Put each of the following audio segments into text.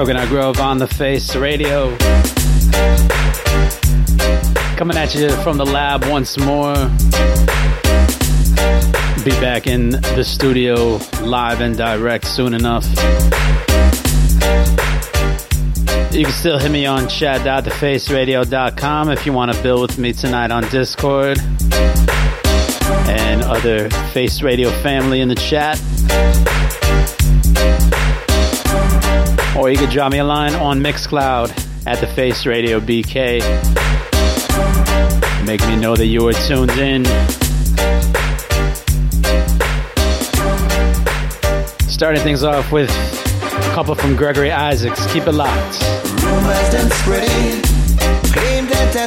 Coconut Grove on the Face Radio. Coming at you from the lab once more. Be back in the studio live and direct soon enough. You can still hit me on chat.thefaceradio.com if you want to build with me tonight on Discord and other Face Radio family in the chat. Or you could drop me a line on Mixcloud at the Face Radio BK. Make me know that you are tuned in. Starting things off with a couple from Gregory Isaacs. Keep it locked. Rumors done spreading, claim that I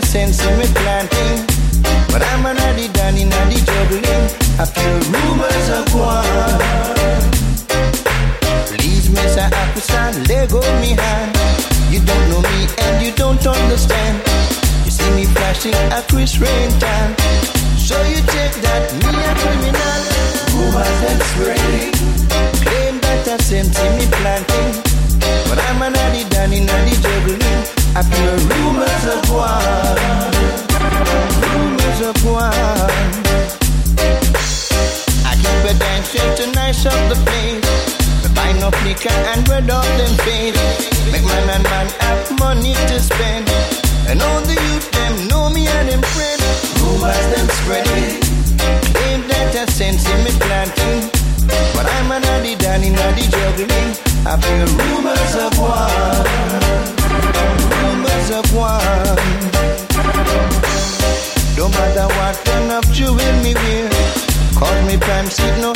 planting. But I'm juggling. I feel rumors. Please, Miss African, let go me hand. You don't know me and you don't understand. You see me flashing a Chris Rain time. So you take that me a criminal. Rumors done spreading, claim that I in me planting. But I'm an addy danny nanny juggling. I feel rumors of war. Rumors of war. I keep a dancing to nice up the place. Buy no flicker and red off them face. Make man and man have money to spend. And all the youth them know me and them friend. Rumors them spreading. Claim that I sense in me planting. But I'm an addy danny nanny juggling. I feel rumors of war. Rumors of war. Don't matter what kind of jewel me wear. Cause me pants it no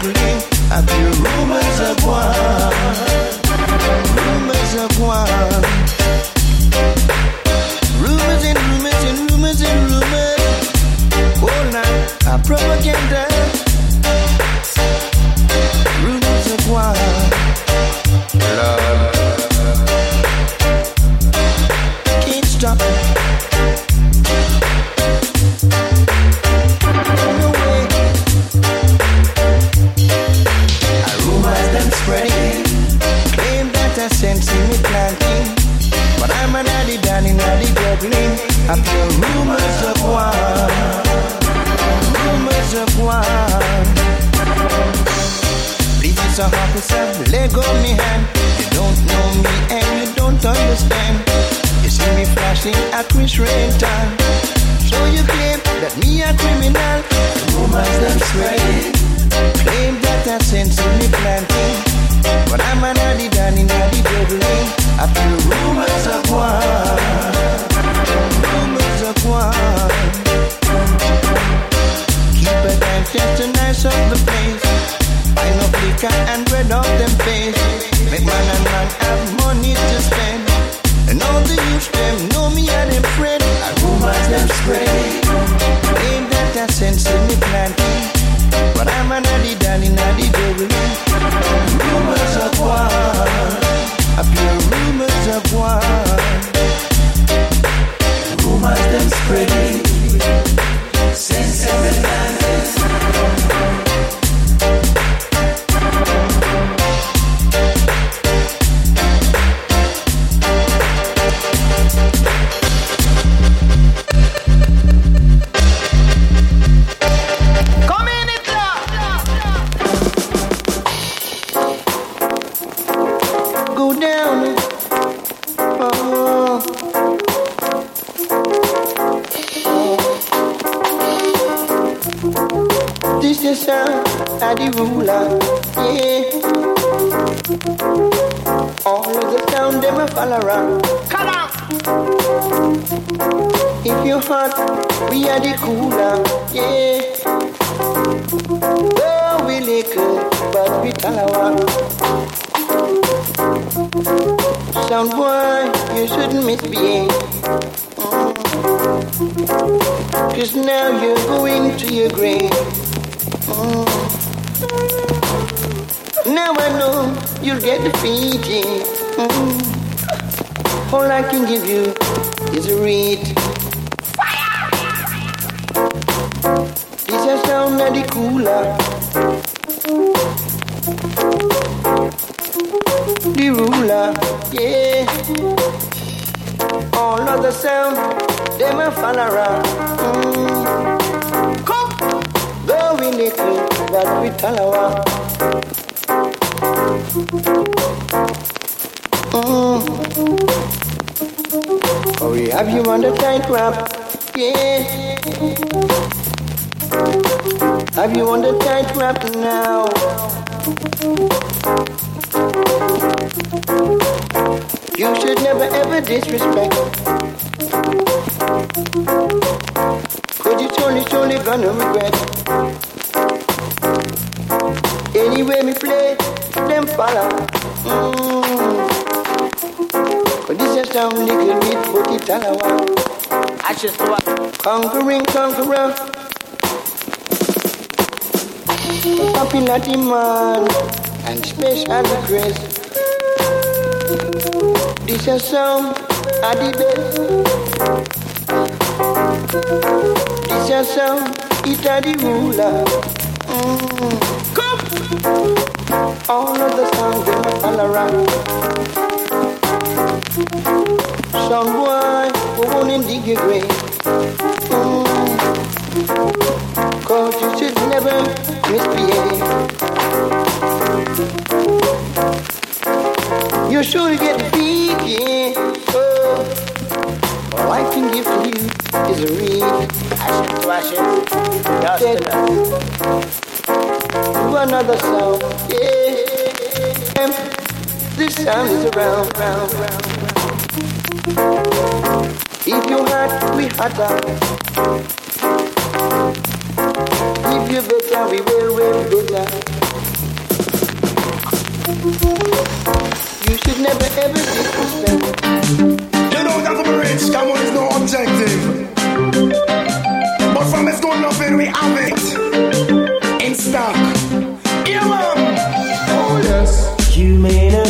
juggling. I feel rumors of war. Have you on the tight wrap, yeah. Have you on the tight wrap now? You should never ever disrespect. Cause you surely, surely gonna regret. Anyway, me play, them follow. Mm. But this is sound little bit, but it's all I just want Conquering conqueror. Popular demand and special request. This is sound of the best. This is sound, it's a the ruler. Mm. Come! All of the them all around. Sound boy, we won't dig your grave. Mm. Cause you should never misbehave. You should get defeated. Oh, all I can give to you is a. Action to action. Just enough. To another song, Yeah. This time is around, round, round, round. If you hot, we hotter. If you better, we will, will better. You should never ever disrespect. You know that I'm rich, come on, it's no objective. But from it's good loving, we have it. In stock. Yeah, man. Oh, yes. You may not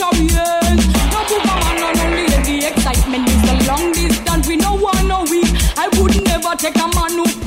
victorious. No two woman, no only the excitement is a long distance. We no one, no weak. I would never take a man who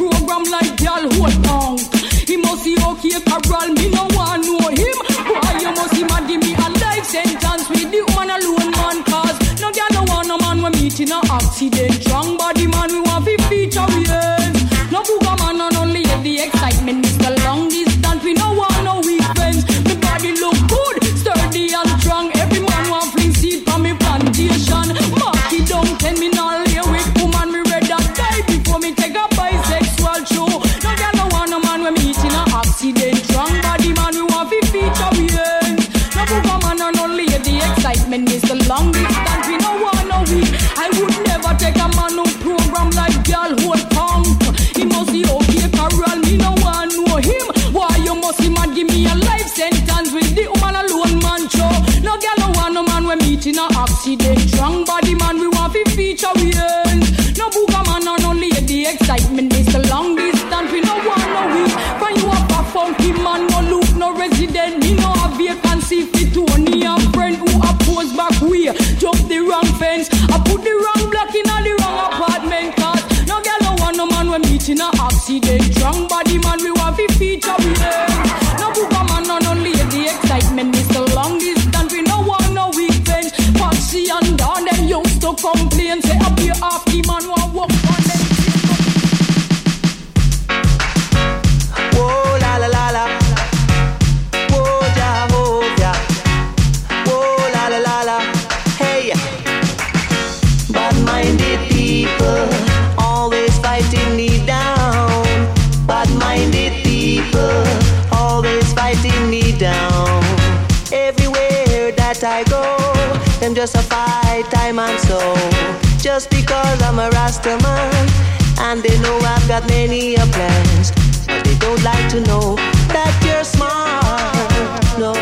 got many a plans. But they don't like to know that you're smart. No,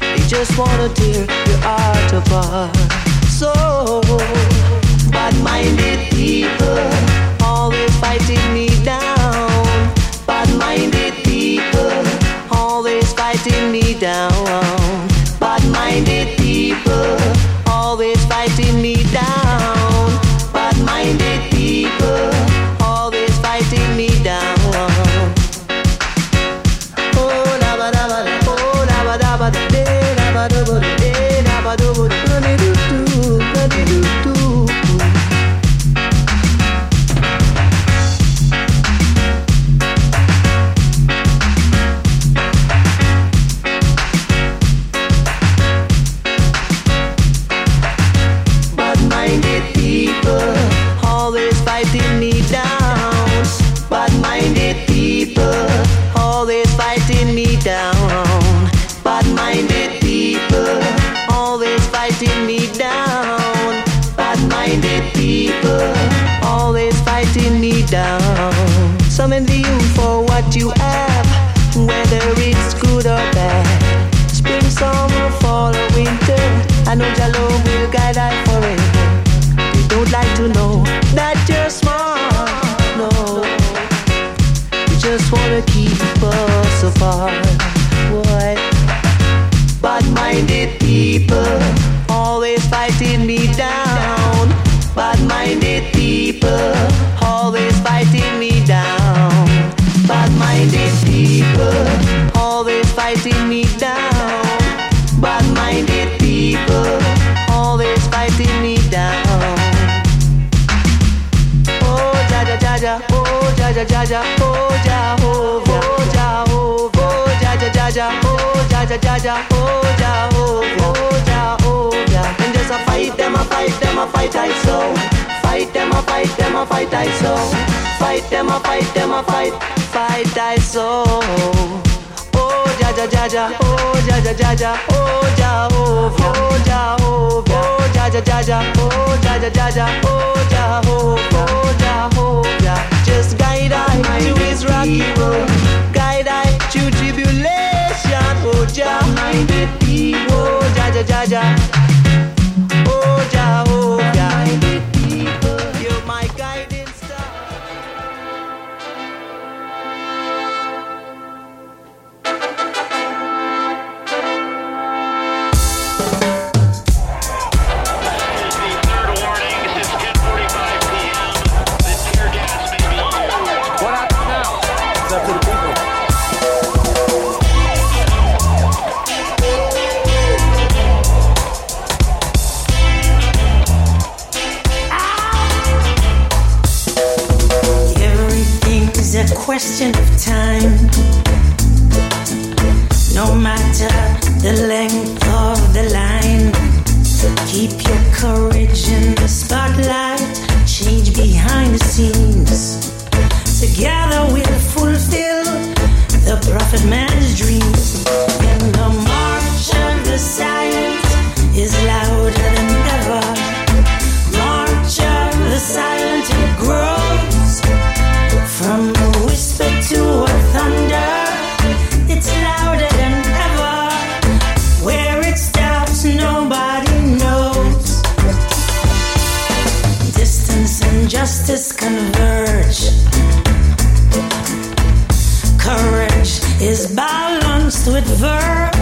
they just wanna tear your heart apart. So, bad-minded people always fighting me down. Bad-minded people always fighting me down. Bad-minded people always fighting me down. Bad-minded people always fighting me down. Bad-minded people always fighting me down. Bad-minded people always fighting me down. Oh, ja ja ja ja, oh ja ja ja ja, oh Jehovah, oh Jehovah, oh ja ja ja ja, oh ja ja ja ja, oh Jehovah, oh Jehovah. And just a fight them, a fight them, a fight I so. Fight them, a fight them, a fight I so. Fight them, a fight them, a fight, fight I so. Oh ja ja ja ja, oh ja ja ja ja, oh Jehovah, oh Jehovah, oh ja ja ja ja, oh ja ja ja ja, oh Jehovah, oh Jehovah. Just guide I to His rocky road, guide I to tribulation, oh Jah. Minded people, oh ja ja ja ja, oh Jehovah. You're my guiding question of time. No matter the length of the line, keep your courage in the spotlight. Change behind the scenes. Together we'll fulfill the prophet man's dreams. And the march of the silent is louder forces converge. Courage is balanced with verve.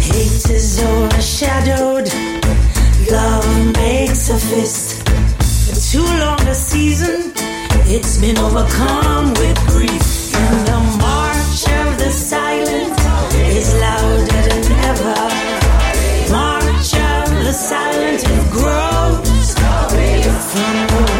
Hate is overshadowed. Love makes a fist. For too long a season, it's been overcome with grief. And the march of the silent is louder than ever. March of the silent grows from the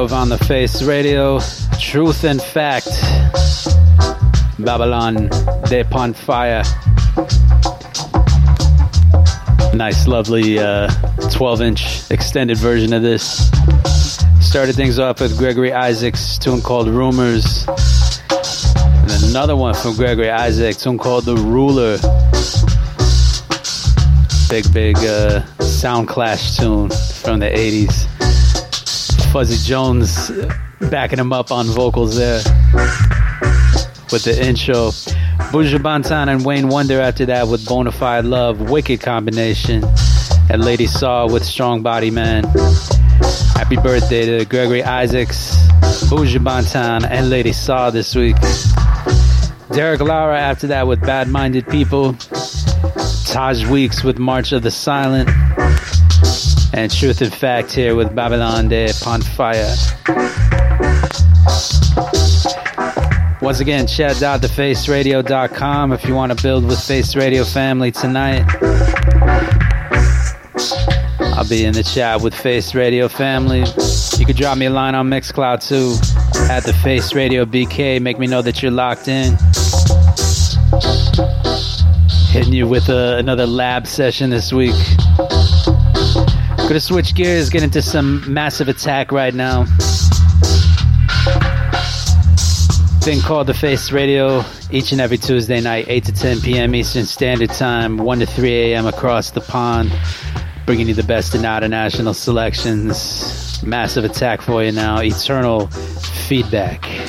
Grove on the Face Radio. Truth and Fact. Babylon de Pon Fire. Nice, lovely 12 inch extended version of this. Started things off with Gregory Isaacs' tune called Rumors. And another one from Gregory Isaac, tune called The Ruler. Big, big uh, sound clash tune from the 80s. Fuzzy Jones backing him up on vocals there with the intro. Buju Banton and Wayne Wonder after that with Bonafide Love, wicked combination. And Lady Saw with Strong Body Man. Happy birthday to Gregory Isaacs, Buju Banton, and Lady Saw this week. Derrick Lara after that with Bad Minded People. Taj Weekes with March of the Silent. And Truth and Fact here with Babylon de Pon Fire. Once again, chat.thefaceradio.com if you want to build with Face Radio family tonight. I'll be in the chat with Face Radio family. You could drop me a line on Mixcloud too at the Face Radio BK. Make me know that you're locked in. Hitting you with uh, another lab session this week. Gonna switch gears, get into some massive attack right now. Thing called The Face Radio each and every Tuesday night, 8 to 10 p.m. Eastern Standard Time, 1 to 3 a.m. across the pond, bringing you the best in national selections. Massive attack for you now, eternal feedback.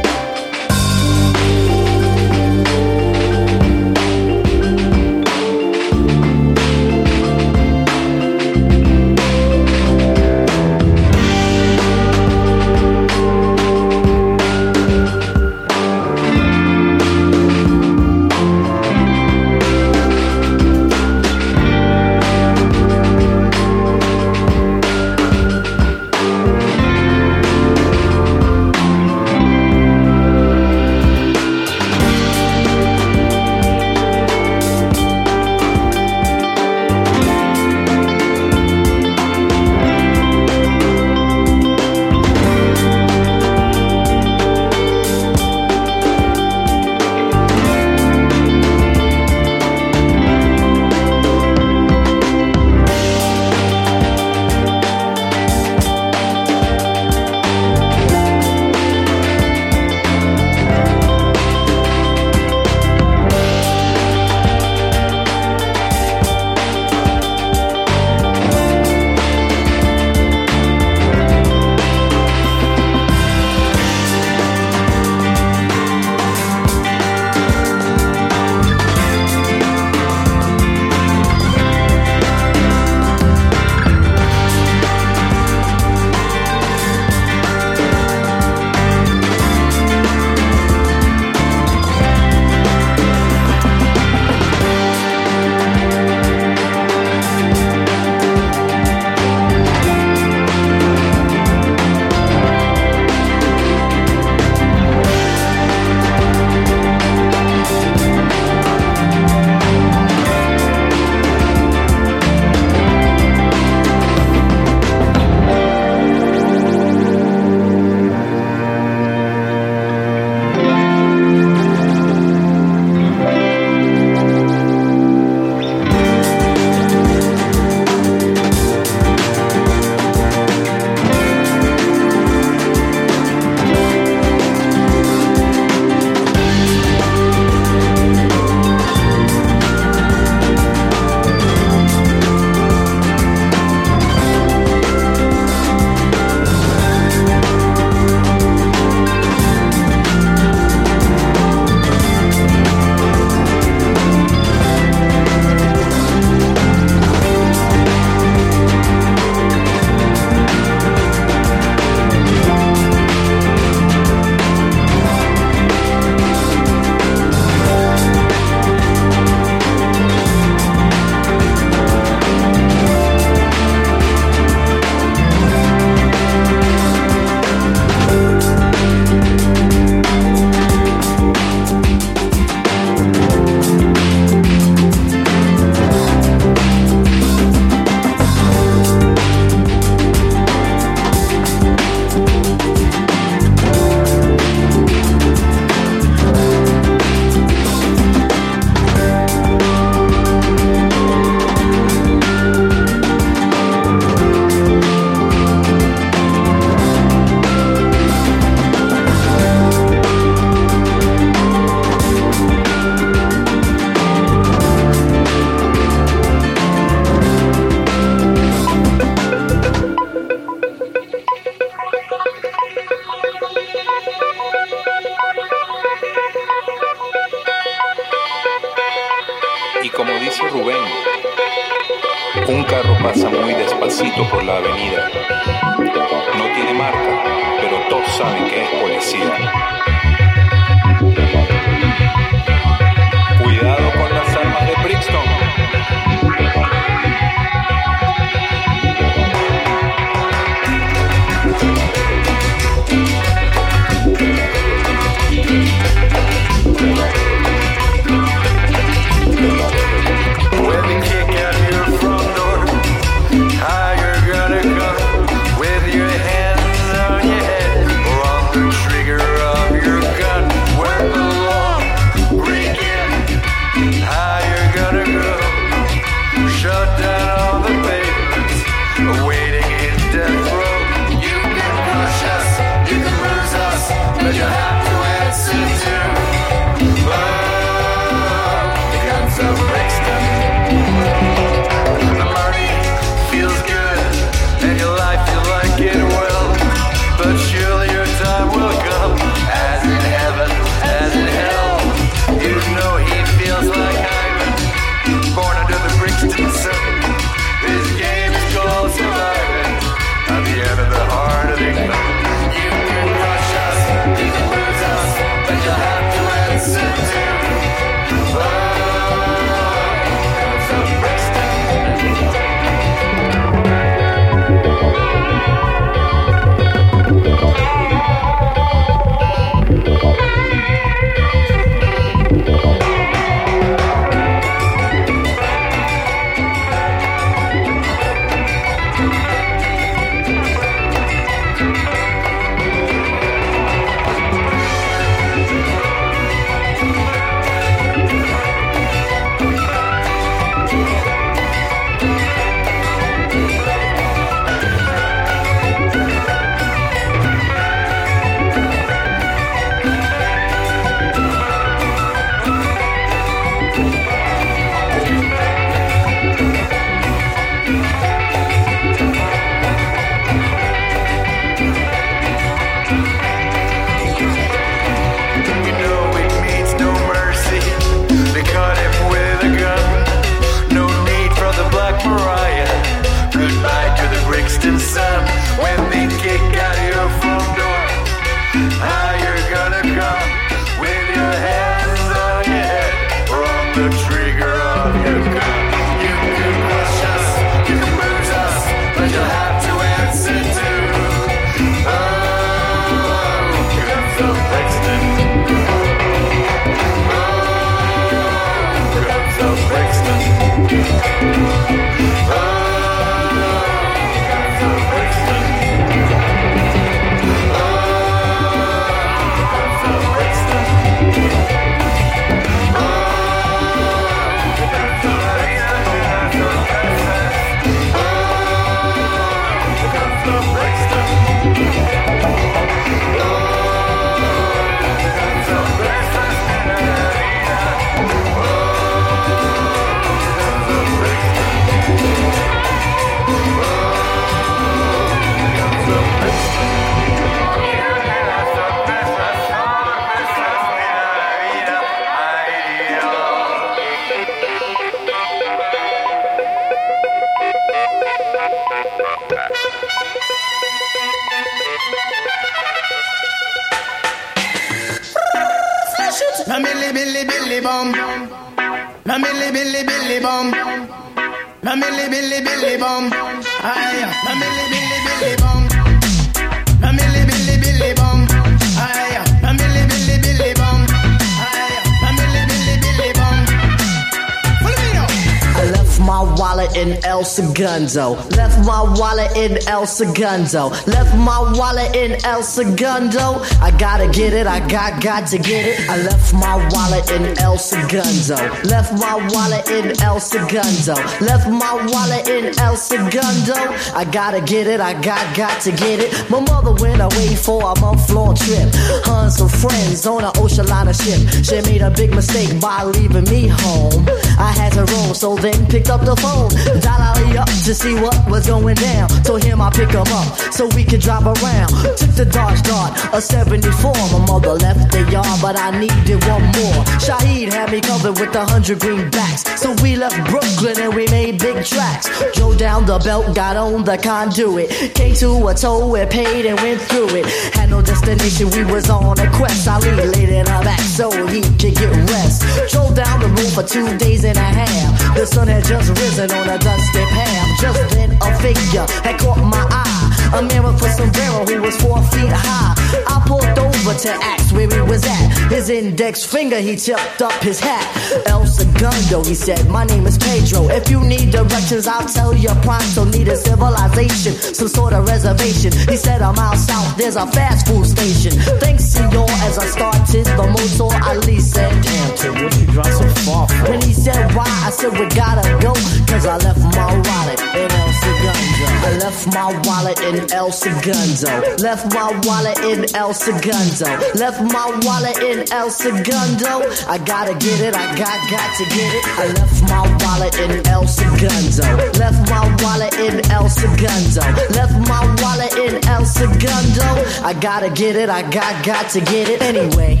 Left my wallet in El Segundo. Left my wallet in El Segundo. I gotta get it, I got got to get it. I left my wallet in El Segundo. Left my wallet in El Segundo. Left my wallet in El Segundo. I gotta get it, I got got to get it. My mother went away for a month long trip. Hun some friends on an ocean liner ship. She made a big mistake by leaving me home. I had to roam, so then picked up the phone. Dial up to see what was going down. Told him I pick him up so we could drive around. Took the Dodge Dart, a 70. 74. My mother left the yard, but I needed one more. Shaheed had me covered with a hundred greenbacks. So we left Brooklyn and we made big tracks. Drove down the belt, got on the conduit. Came to a toll, we paid and went through it. Had no destination, we was on a quest. Ali laid in her back so he could get rest. Drove down the road for two days and a half. The sun had just risen on a dusty path. Just then a figure had caught my eye. A man with a sombrero who was four feet high. I pulled over to ask where he was at. His index finger, he tipped up his hat. El Segundo, he said, My name is Pedro. If you need directions, I'll tell you pronto. Need a civilization, some sort of reservation. He said, I'm out south, there's a fast food station. Thanks, senor, as I started the motor, Ali said, Damn, to what you drive so far for? When he said, Why? I said, We gotta go, cause I left my wallet in El Segundo. I left my wallet in El Segundo. Left my wallet in El Segundo. Left my wallet in El Segundo. I gotta get it, I got, got to get it. I left my wallet in El Segundo. Left my wallet in El Segundo. Left my wallet in El Segundo. I gotta get it, I got, got to get it. Anyway.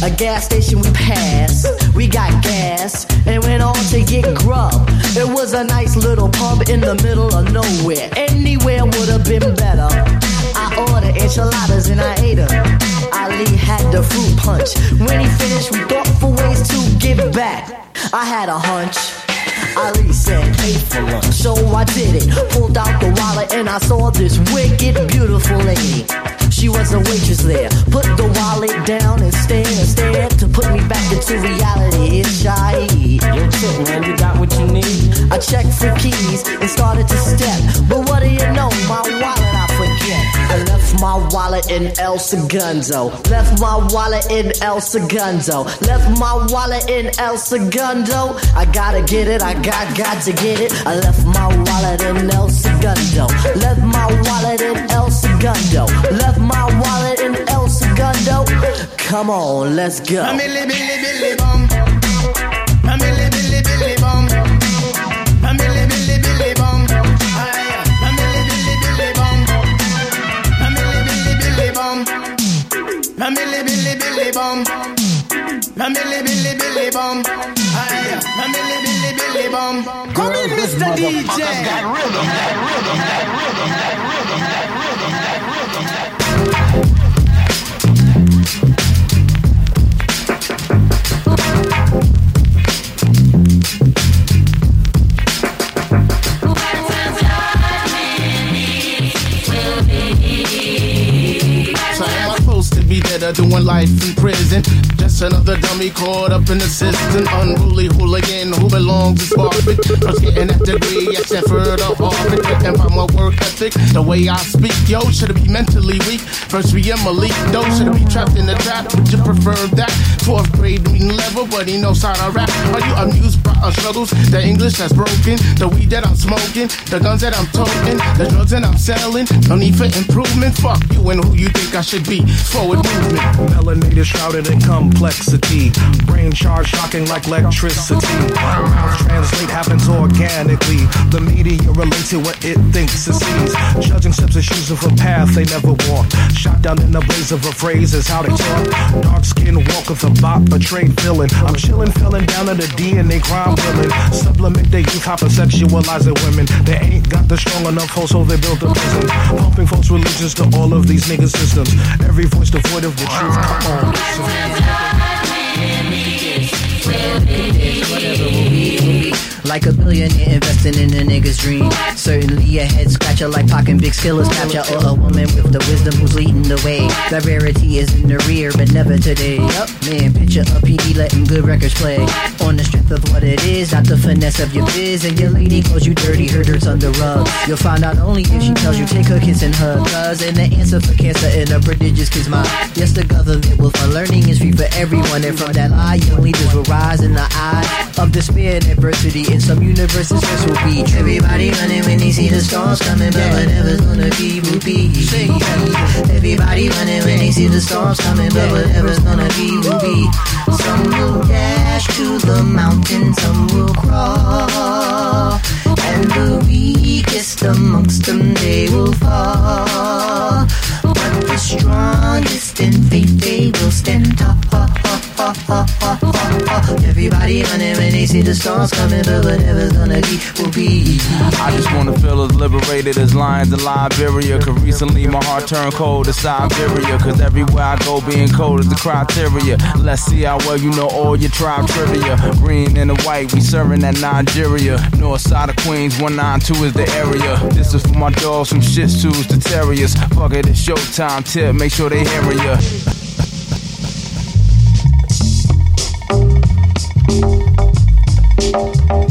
A gas station we passed, we got gas, and went on to get grub. It was a nice little pub in the middle of nowhere. Anywhere would have been better. I ordered enchiladas and I ate them. Ali had the fruit punch. When he finished, we thought for ways to give back. I had a hunch. Ali said, pay for lunch. So I did it. Pulled out the wallet and I saw this wicked, beautiful lady. She was a waitress there. Put the wallet down and stared stared to put me back into reality. It's shy. Yo, chick, man, you got what you need. I checked for keys and started to step. But what do you know? My wallet I forget. I left my wallet in El Segundo. Left my wallet in El Segundo. Left my wallet in El Segundo. I gotta get it. I got got to get it. I left my wallet in El Segundo. Left my wallet in El Segundo. Left my wallet in El Segundo. Come on, let's go. Billy billy bum. Billy billy bum. Billy billy bum. Billy billy bum. Billy billy bum. Milli billy bum. A milli billy billy bum. Aye. Milli billy billy bum. Come in, Mr. DJ. That rhythm, that rhythm, that rhythm, that rhythm, that rhythm, Thank you. Dead or doing life in prison? Just another dummy caught up in the system. Unruly hooligan who belongs to Sparkman. First getting that degree at Stanford or Harvard. And by my work ethic, the way I speak, yo, should be mentally weak? First we am elite, though, should be trapped in the trap? Would you prefer that? Fourth grade reading level, but he knows how to rap. Are you amused by our struggles? The English that's broken, the weed that I'm smoking, the guns that I'm toting, the drugs that I'm selling. No need for improvement. Fuck you and who you think I should be. Forward Melanated shrouded in complexity. Brain charge shocking like electricity. Mouth translate happens organically. The media relates to what it thinks it sees. Judging steps and choosing for path they never walk. Shot down in the blaze of a phrase is how they talk. Dark skin walk with a bop, a trade villain. I'm chilling, filling down in the DNA crime villain. Supplement their youth, hypersexualizing women. They ain't got the strong enough hold, so they built a prison. Pumping false religions to all of these nigga systems. Every voice devoid of the truth. Come on, Like a billionaire investing in a nigga's dream. Certainly a head scratcher like and Big Skillers capture or a woman with the wisdom who's leading the way. The rarity is in the rear, but never today. Yup, man, picture a PD letting good records play. On the strength of what it is, not the finesse of your biz. And your lady calls you dirty, her dirt's the rug. You'll find out only if she tells you take her kiss and hug. Cause and the answer for cancer in a prodigious kid's mind. Yes, the government will fund learning is free for everyone. And from that lie, young leaders will rise in the eye of despair and adversity. In some universes, this will be. Everybody running when they see the storms coming, but whatever's gonna be will be. Everybody running when they see the storms coming, but whatever's gonna be will be. Some will dash to the mountain, some will crawl, and the weakest amongst them, they will fall. But the strongest in faith, they will stand tall. Everybody running see the storms coming, but whatever's gonna be, will be. I just wanna feel as liberated as lions in Liberia. Cause recently my heart turned cold to Siberia. Cause everywhere I go, being cold is the criteria. Let's see how well you know all your tribe trivia. Green and the white, we serving at Nigeria. North side of Queens, 192 is the area. This is for my dogs from shih tzus to terriers. Fuck it, it's showtime tip, make sure they hearing ya. When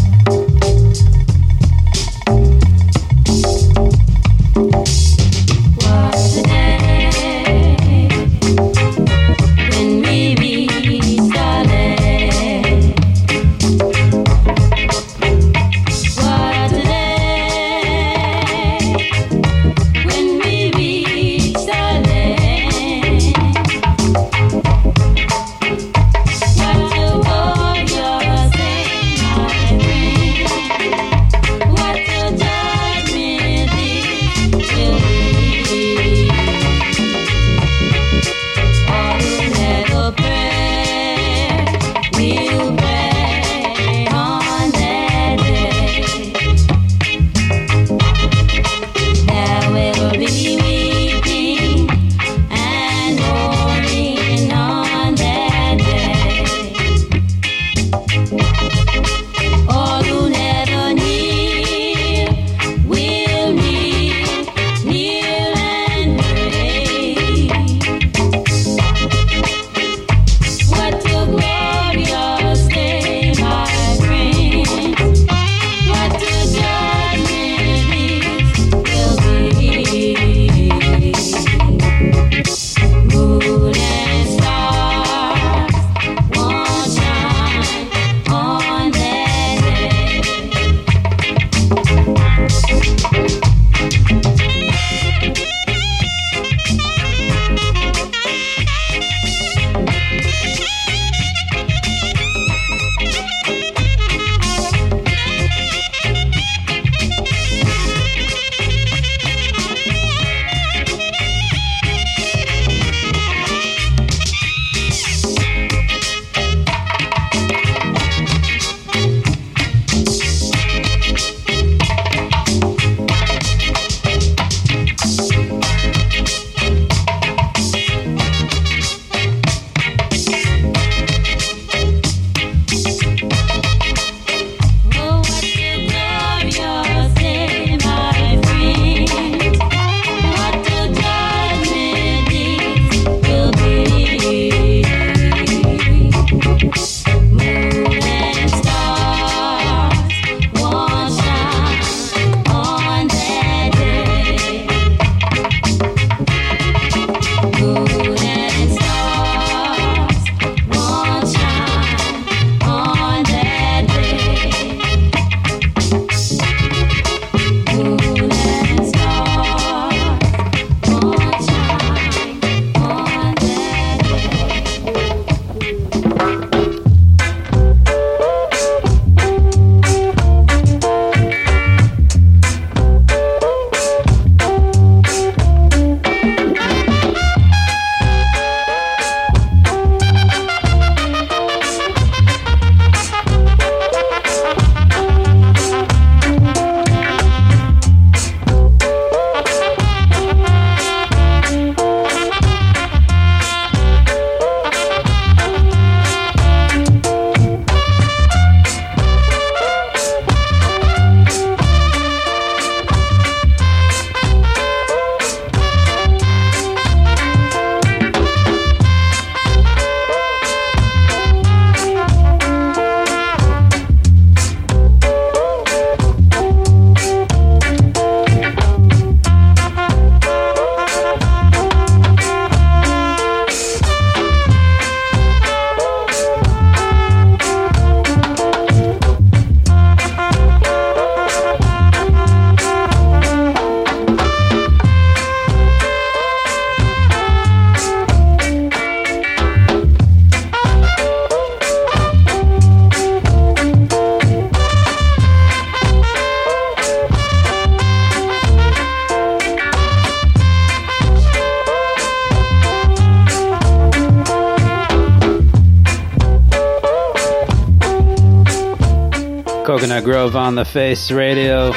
on the Face Radio.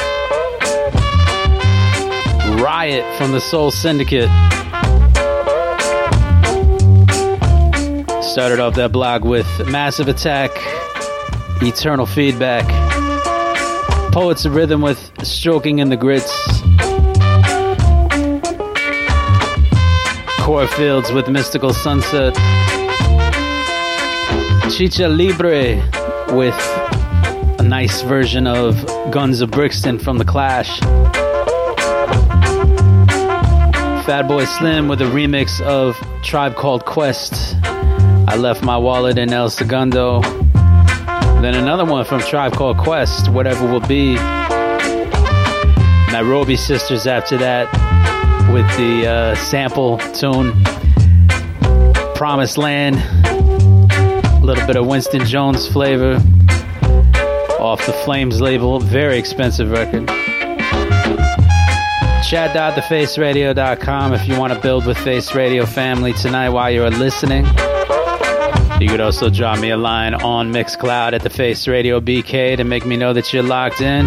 Riot from the Soul Syndicate. Started off that blog with Massive Attack, Eternal Feedback, Poets of Rhythm with Stroking in the Grits, Core Fields with Mystical Sunset, Chicha Libre with nice version of Guns of Brixton from The Clash. Fatboy Slim with a remix of Tribe Called Quest. I left my wallet in El Segundo. Then another one from Tribe Called Quest, Whatever Will Be. Nairobi Sisters after that with the uh, sample tune Promised Land. A little bit of Winston Jones flavor off the Flames label. Very expensive record. Chat.thefaceradio.com if you want to build with Face Radio family tonight while you're listening. You could also drop me a line on Mixcloud at the Face Radio BK to make me know that you're locked in.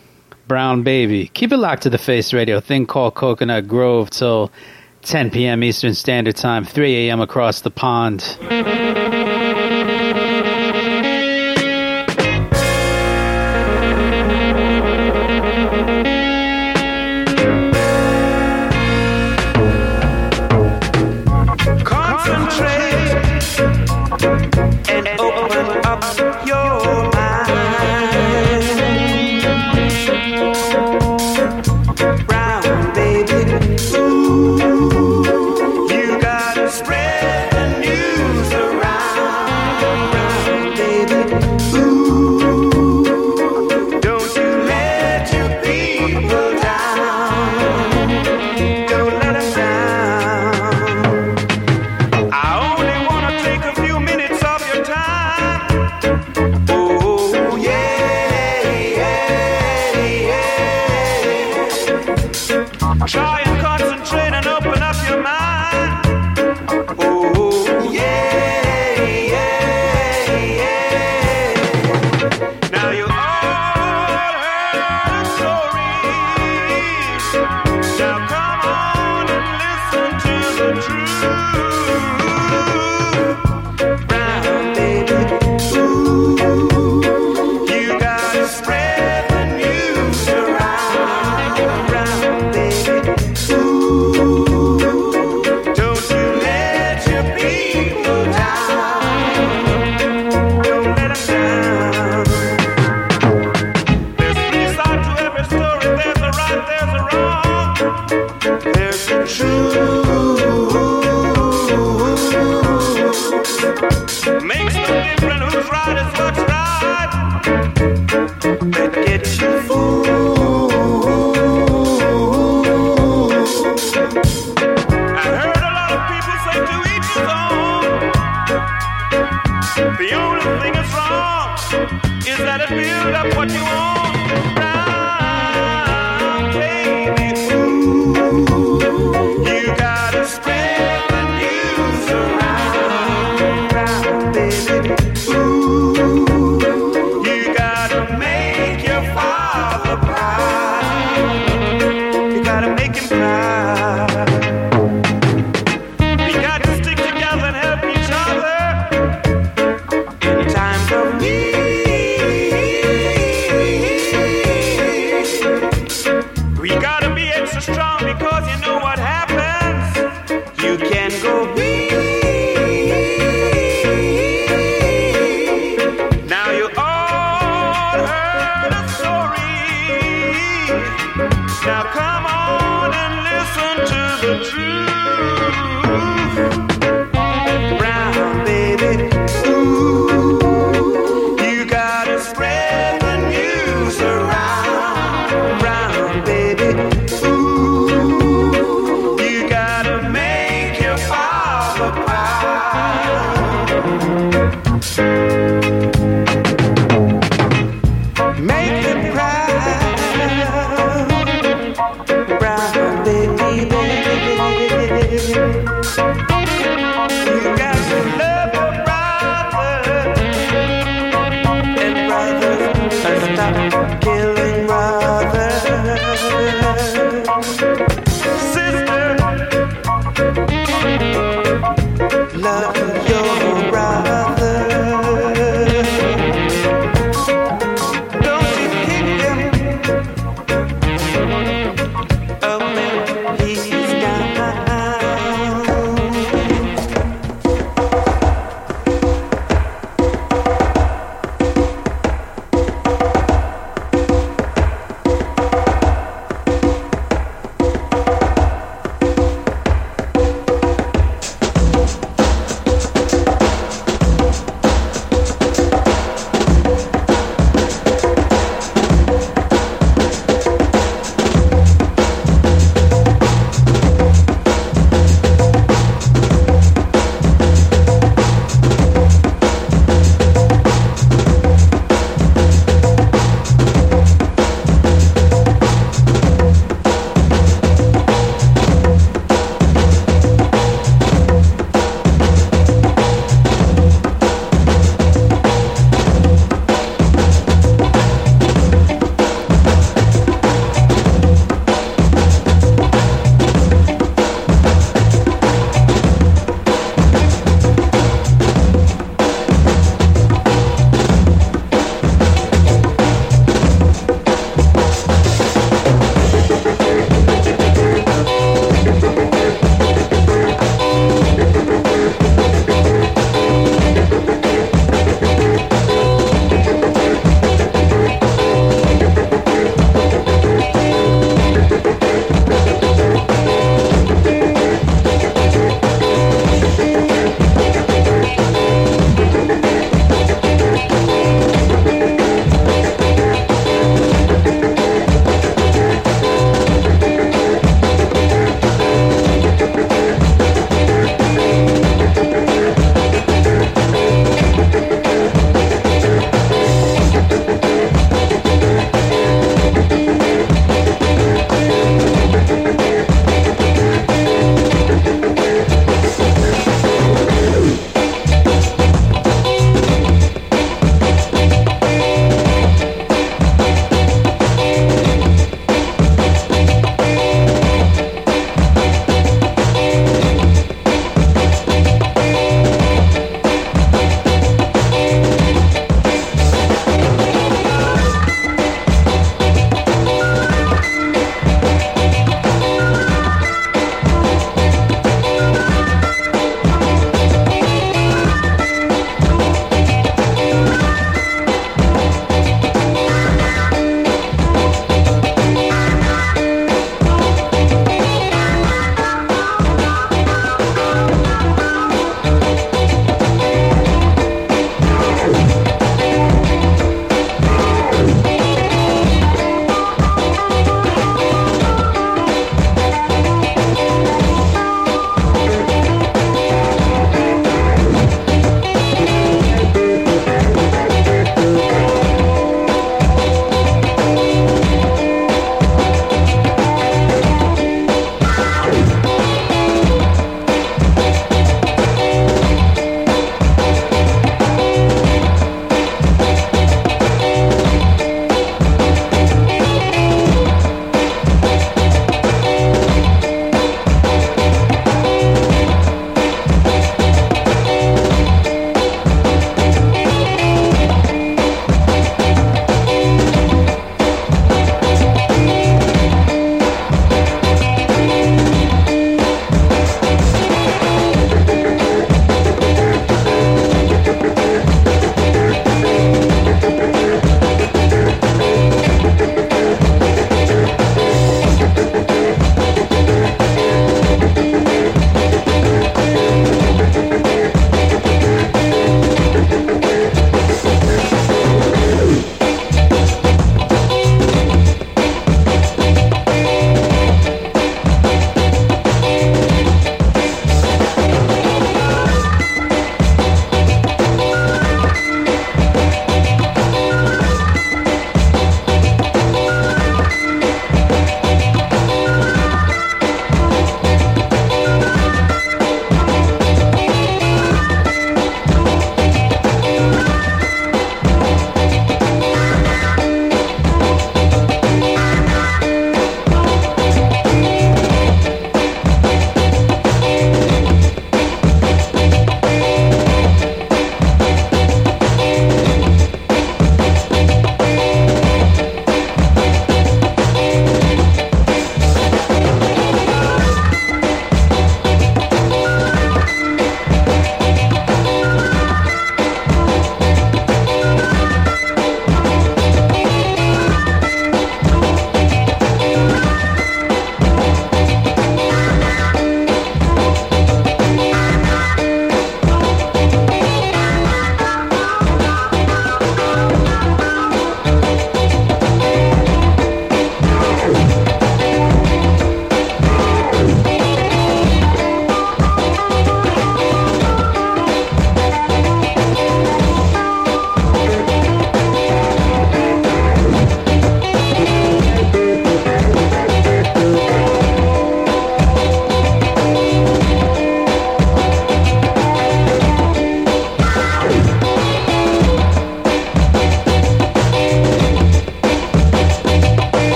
Brown Baby. Keep it locked to the Face Radio. Thing called Coconut Grove till 10 p.m. Eastern Standard Time, 3 a.m. across the pond.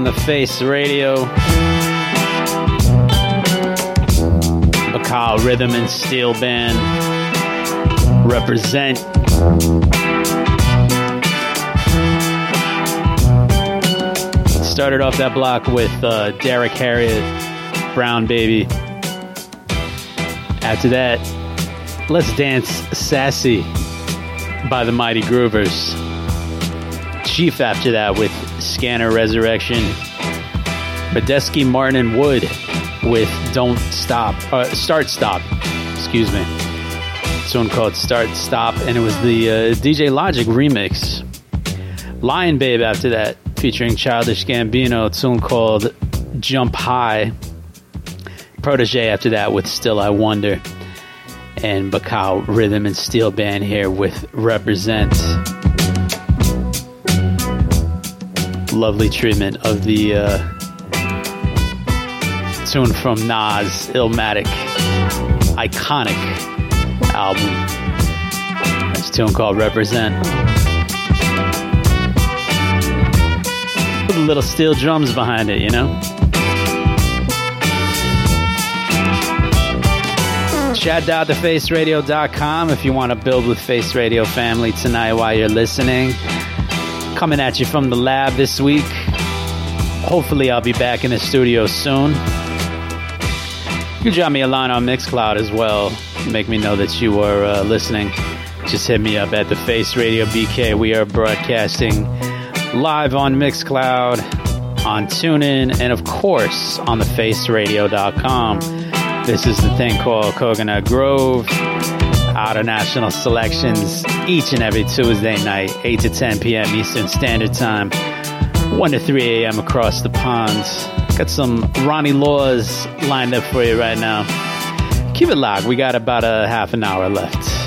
On the Face Radio. Bacao Rhythm and Steel Band represent. Started off that block with uh, Derrick Harriott, Brown Baby. After that, Let's Dance Sassy by the Mighty Groovers. Chief after that with Scanner Resurrection. Medeski Martin and Wood with Don't Stop, uh, Start Stop, excuse me. This one called Start Stop, and it was the uh, DJ Logic remix. Lion Babe after that, featuring Childish Gambino, a tune called Jump High. Protege after that with Still I Wonder. And Bacao Rhythm and Steel Band here with Represent. Lovely treatment of the uh, tune from Nas, Illmatic, iconic album. This tune called Represent. With little steel drums behind it, you know? Chat.thefaceradio.com if you want to build with Face Radio family tonight while you're listening. Coming at you from the lab this week. Hopefully, I'll be back in the studio soon. You can drop me a line on Mixcloud as well. Make me know that you are uh, listening. Just hit me up at the Face Radio BK. We are broadcasting live on Mixcloud, on TuneIn, and of course on the faceradio.com. This is the thing called Coconut Grove. Of national selections each and every Tuesday night, 8 to 10 p.m. Eastern Standard Time, 1 to 3 a.m. across the pond. Got some Ronnie Laws lined up for you right now. Keep it locked. We got about a half an hour left.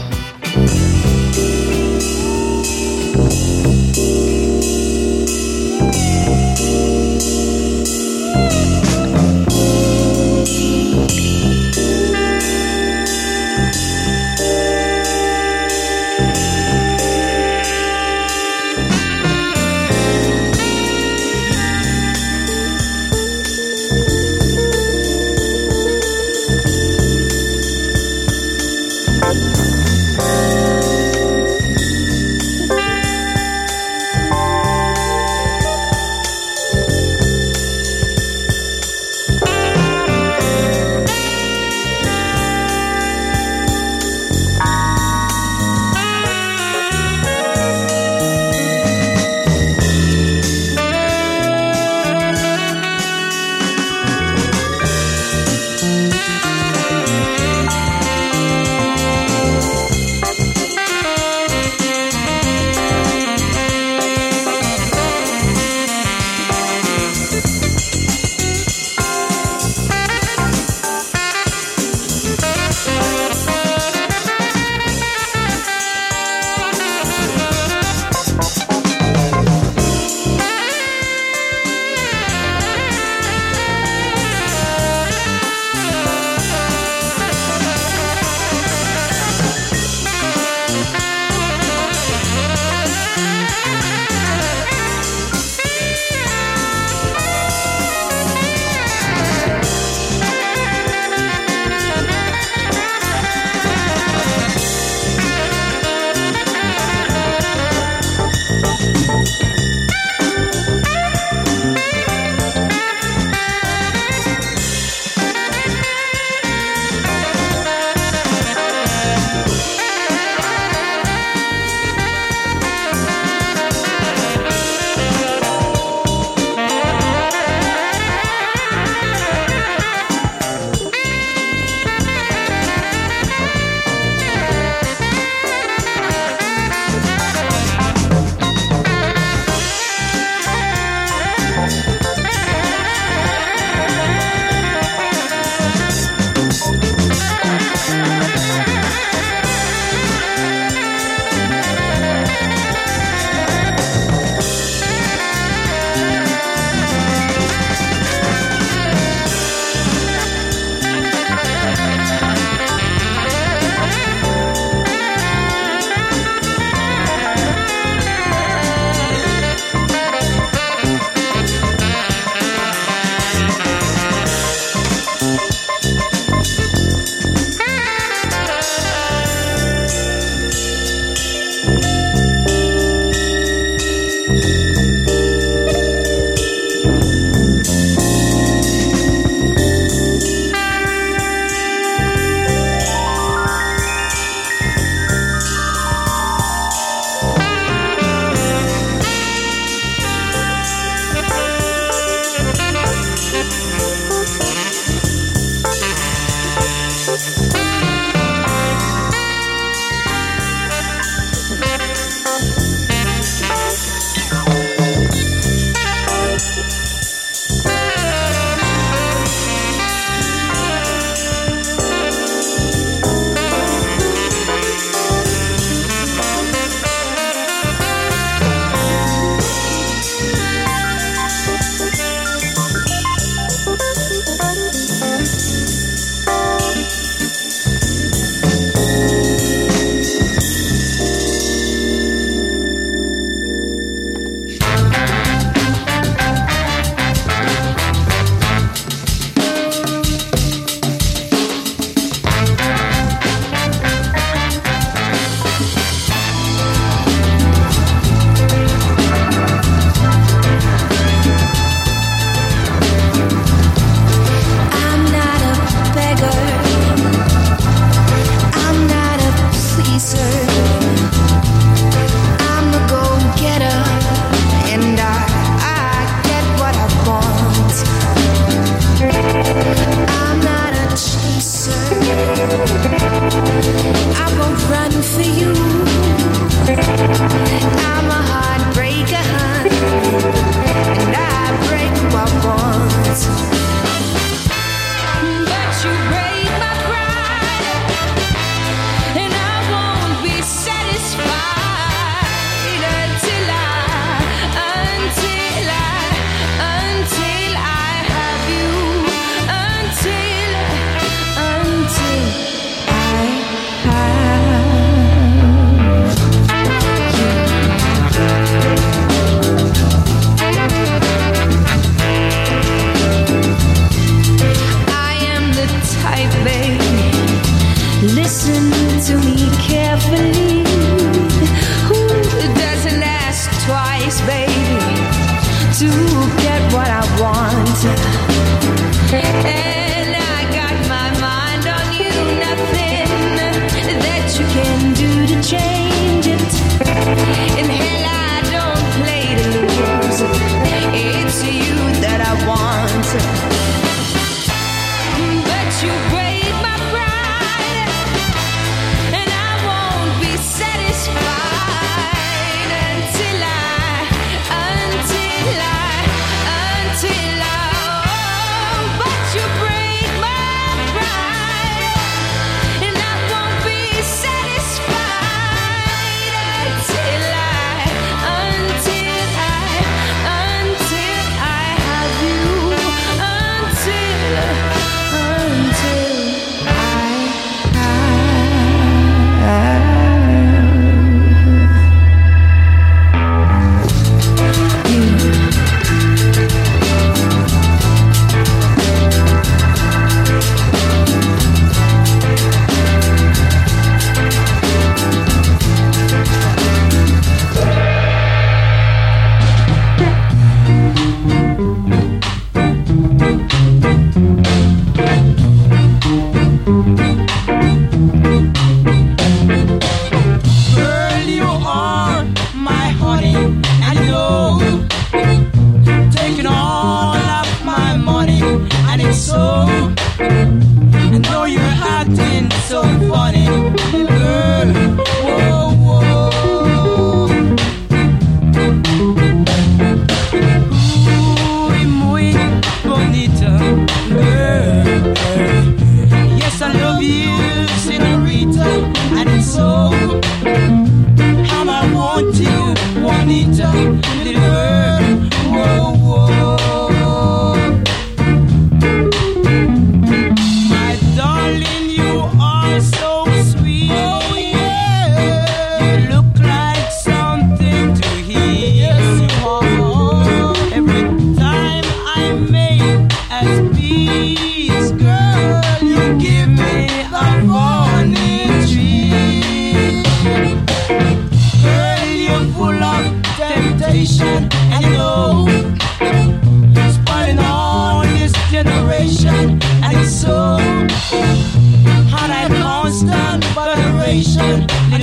generation, and so hard and constant vibration in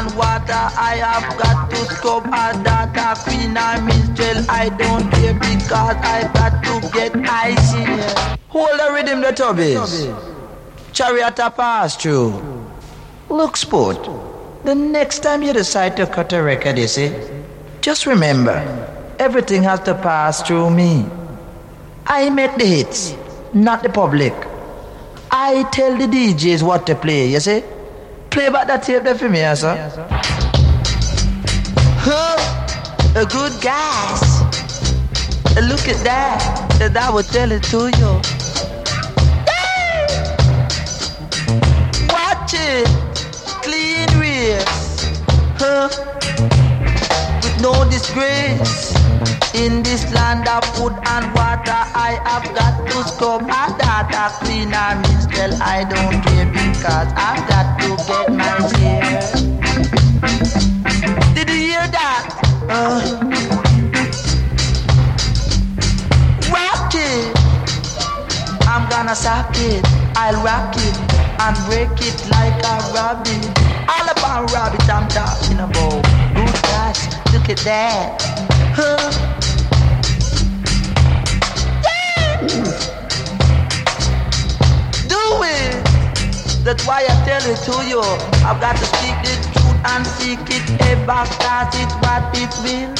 and water, I have got to scrub a data queen or minstrel. I don't care because I've got to get icy. Hold the rhythm, the tubbies. Chariot a pass through. Look, sport. The next time you decide to cut a record, you see, just remember, everything has to pass through me. I make the hits, not the public. I tell the DJs what to play, you see? Play back that tape there for me, yes, sir. Huh, a good. Uh, Look at that, that I will tell it to you. Watch it, clean race, huh? With no disgrace. In this land of food and water, I have got to scrub a data clean and minstrel. I don't care because I've got get. Did you hear that? Uh, it. I'm gonna sock it. I'll rock it and break it like a rabbit. All about rabbit I'm talking about. Look at that. Huh? Do That's why I tell it to you. I've got to speak the truth and seek it ever, cause it's what it will.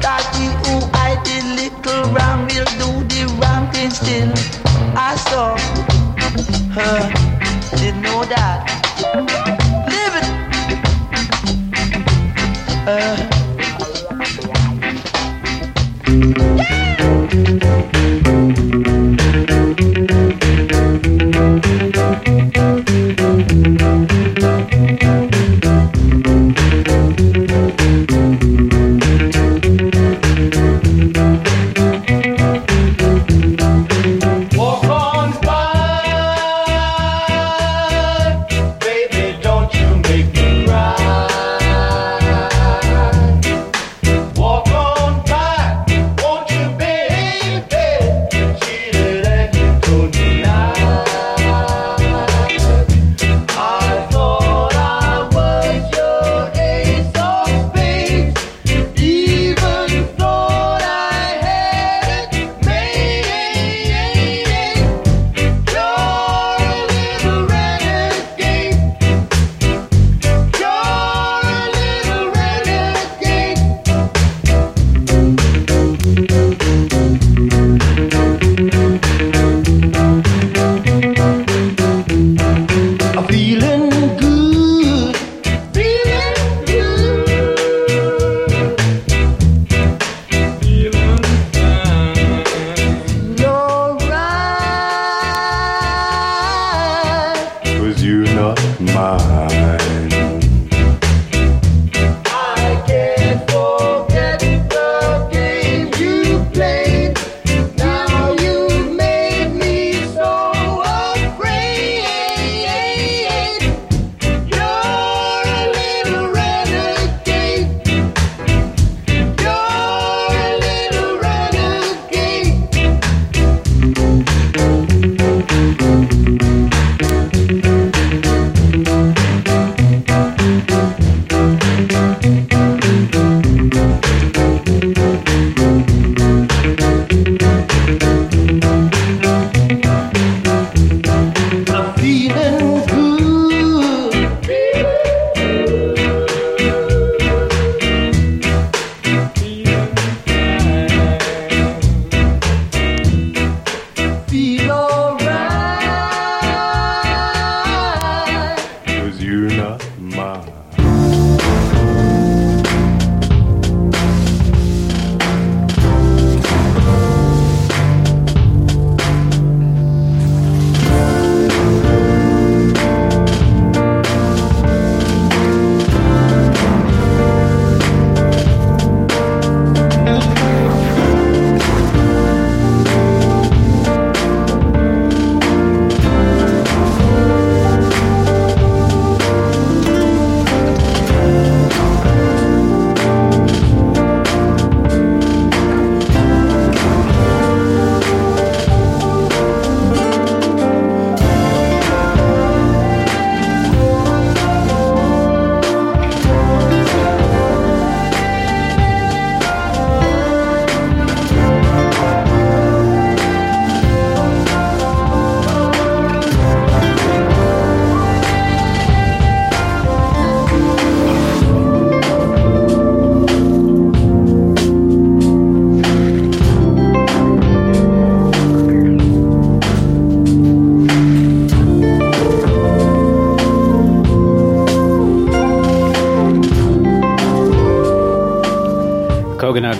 Cause he who I the little wrong will do the wrong thing still. I saw her, didn't know that. Live it. Uh,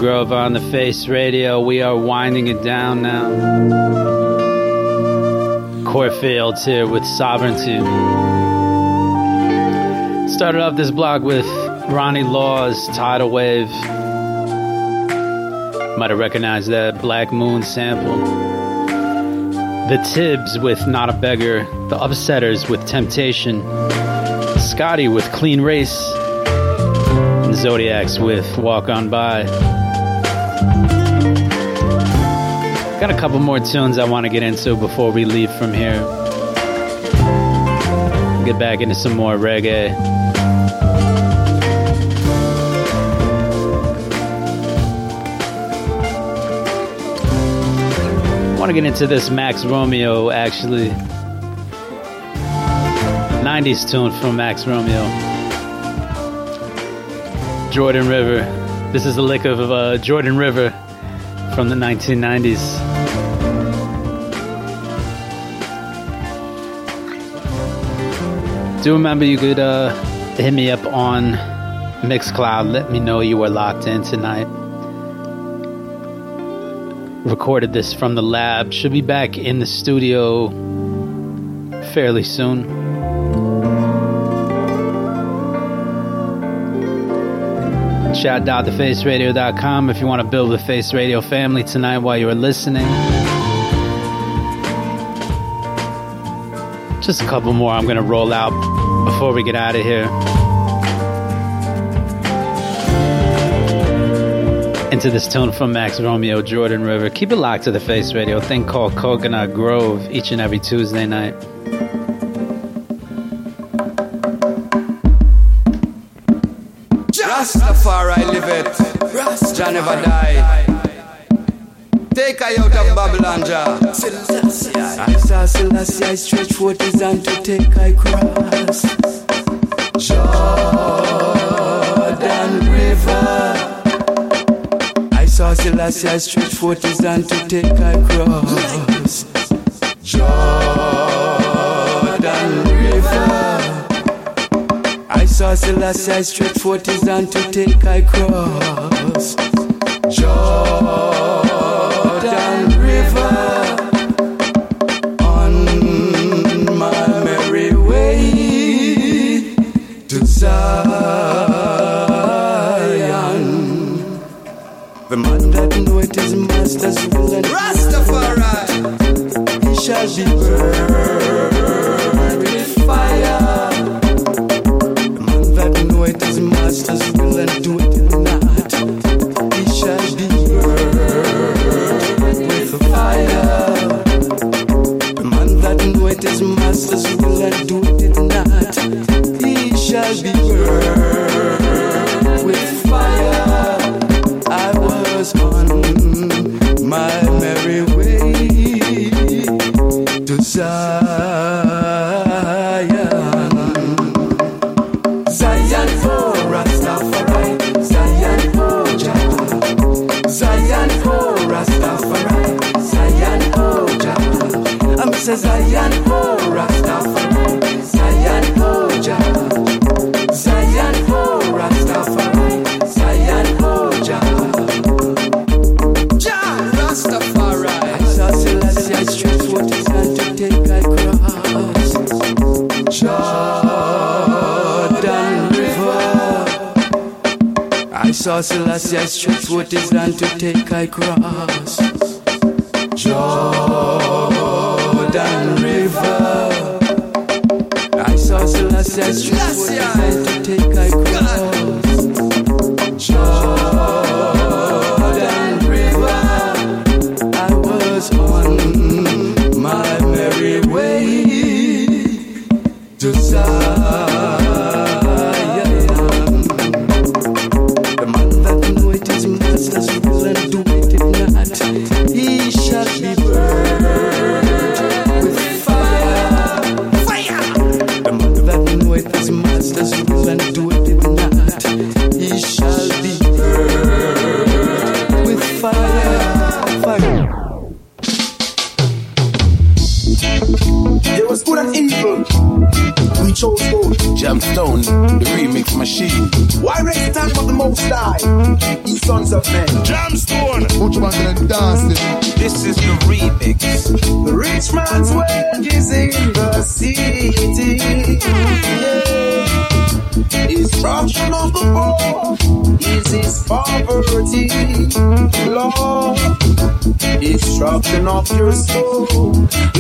Grove on the Face Radio. We are winding it down now. Corfields here with Sovereignty. Started off this block with Ronnie Laws Tidal Wave. Might have recognized that Black Moon sample. The Tibbs with Not a Beggar. The Upsetters with Temptation. Scotty with Clean Race. Zodiacs with Walk On By. Got a couple more tunes I want to get into before we leave from here. Get back into some more reggae. I want to get into this Max Romeo actually. 90s tune from Max Romeo. Jordan River. This is a lick of uh, Jordan River from the 1990s. Do remember you could uh, hit me up on Mixcloud. Let me know you were locked in tonight. Recorded this from the lab. Should be back in the studio fairly soon. Chat.thefaceradio.com if you want to build the Face Radio family tonight while you are listening. Just a couple more I'm going to roll out before we get out of here. Into this tune from Max Romeo, Jordan River. Keep it locked to the Face Radio, thing called Coconut Grove, each and every Tuesday night. Rastafari live it. Jah never die. Take I out of Babylon, Jah. I saw Selassie, I stretch forth his hand to take I cross. Jordan River. I saw Selassie, I stretch forth his hand to take I cross. Jordan River. I saw Selassie, I stretch forth his hand to take I cross. Jordan knoweth his master's will and Rastafari. shall be burned Zion for Rastafari, Zion for Jah. Zion for Rastafari, Zion for Jah. Jah Rastafari. I saw Selassie, I stretched forth his hand to take I cross. Jordan River. I saw Selassie, I stretched forth to take I cross. Jordan River. I saw Selassie, I stretched forth his hand to take I destruction of your soul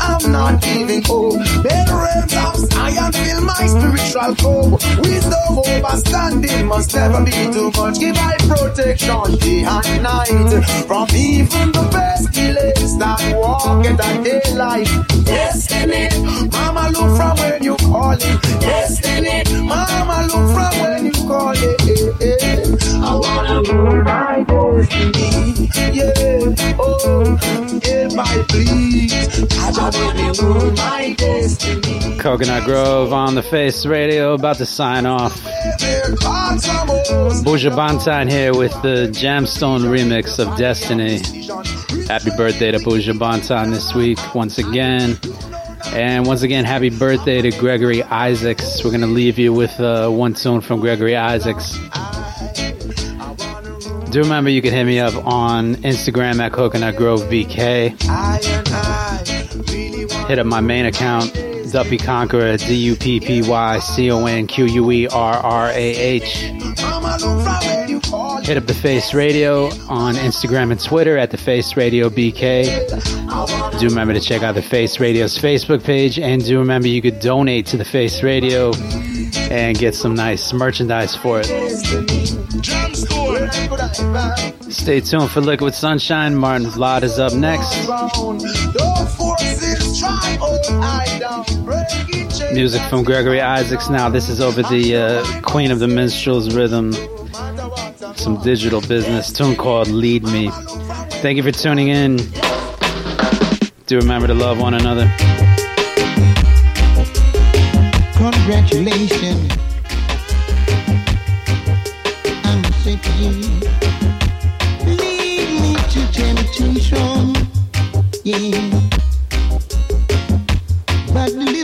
I'm not giving hope. Better realms of science fill my spiritual core. Wisdom overstanding must never be too much. Give I protection day and night from even the pestilence that walk the daylight. Destiny, Mama look from when you call it. Destiny, Mama look from when you call it. I wanna rule my destiny. Yeah, oh, yeah, my please. Coconut Grove on the Face Radio, about to sign off. Buju Banton here with the Jamstone remix of Destiny. Happy birthday to Buju Banton this week, once again. And once again, happy birthday to Gregory Isaacs. We're going to leave you with uh, one tune from Gregory Isaacs. Do remember you can hit me up on Instagram at Coconut Grove VK. Hit up my main account, Duppy Conquerrah, D U P P Y C O N Q U E R R A H. Hit up the Face Radio on Instagram and Twitter at the Face Radio BK. Do remember to check out the Face Radio's Facebook page, and do remember you could donate to the Face Radio and get some nice merchandise for it. Stay tuned for Liquid Sunshine. Martin Vlad is up next. Music from Gregory Isaacs. Now, this is over the uh, Queen of the Minstrels rhythm. Some digital business tune called Lead Me. Thank you for tuning in. Do remember to love one another. Congratulations. I'm you. Lead me to temptation. Yeah. But deliver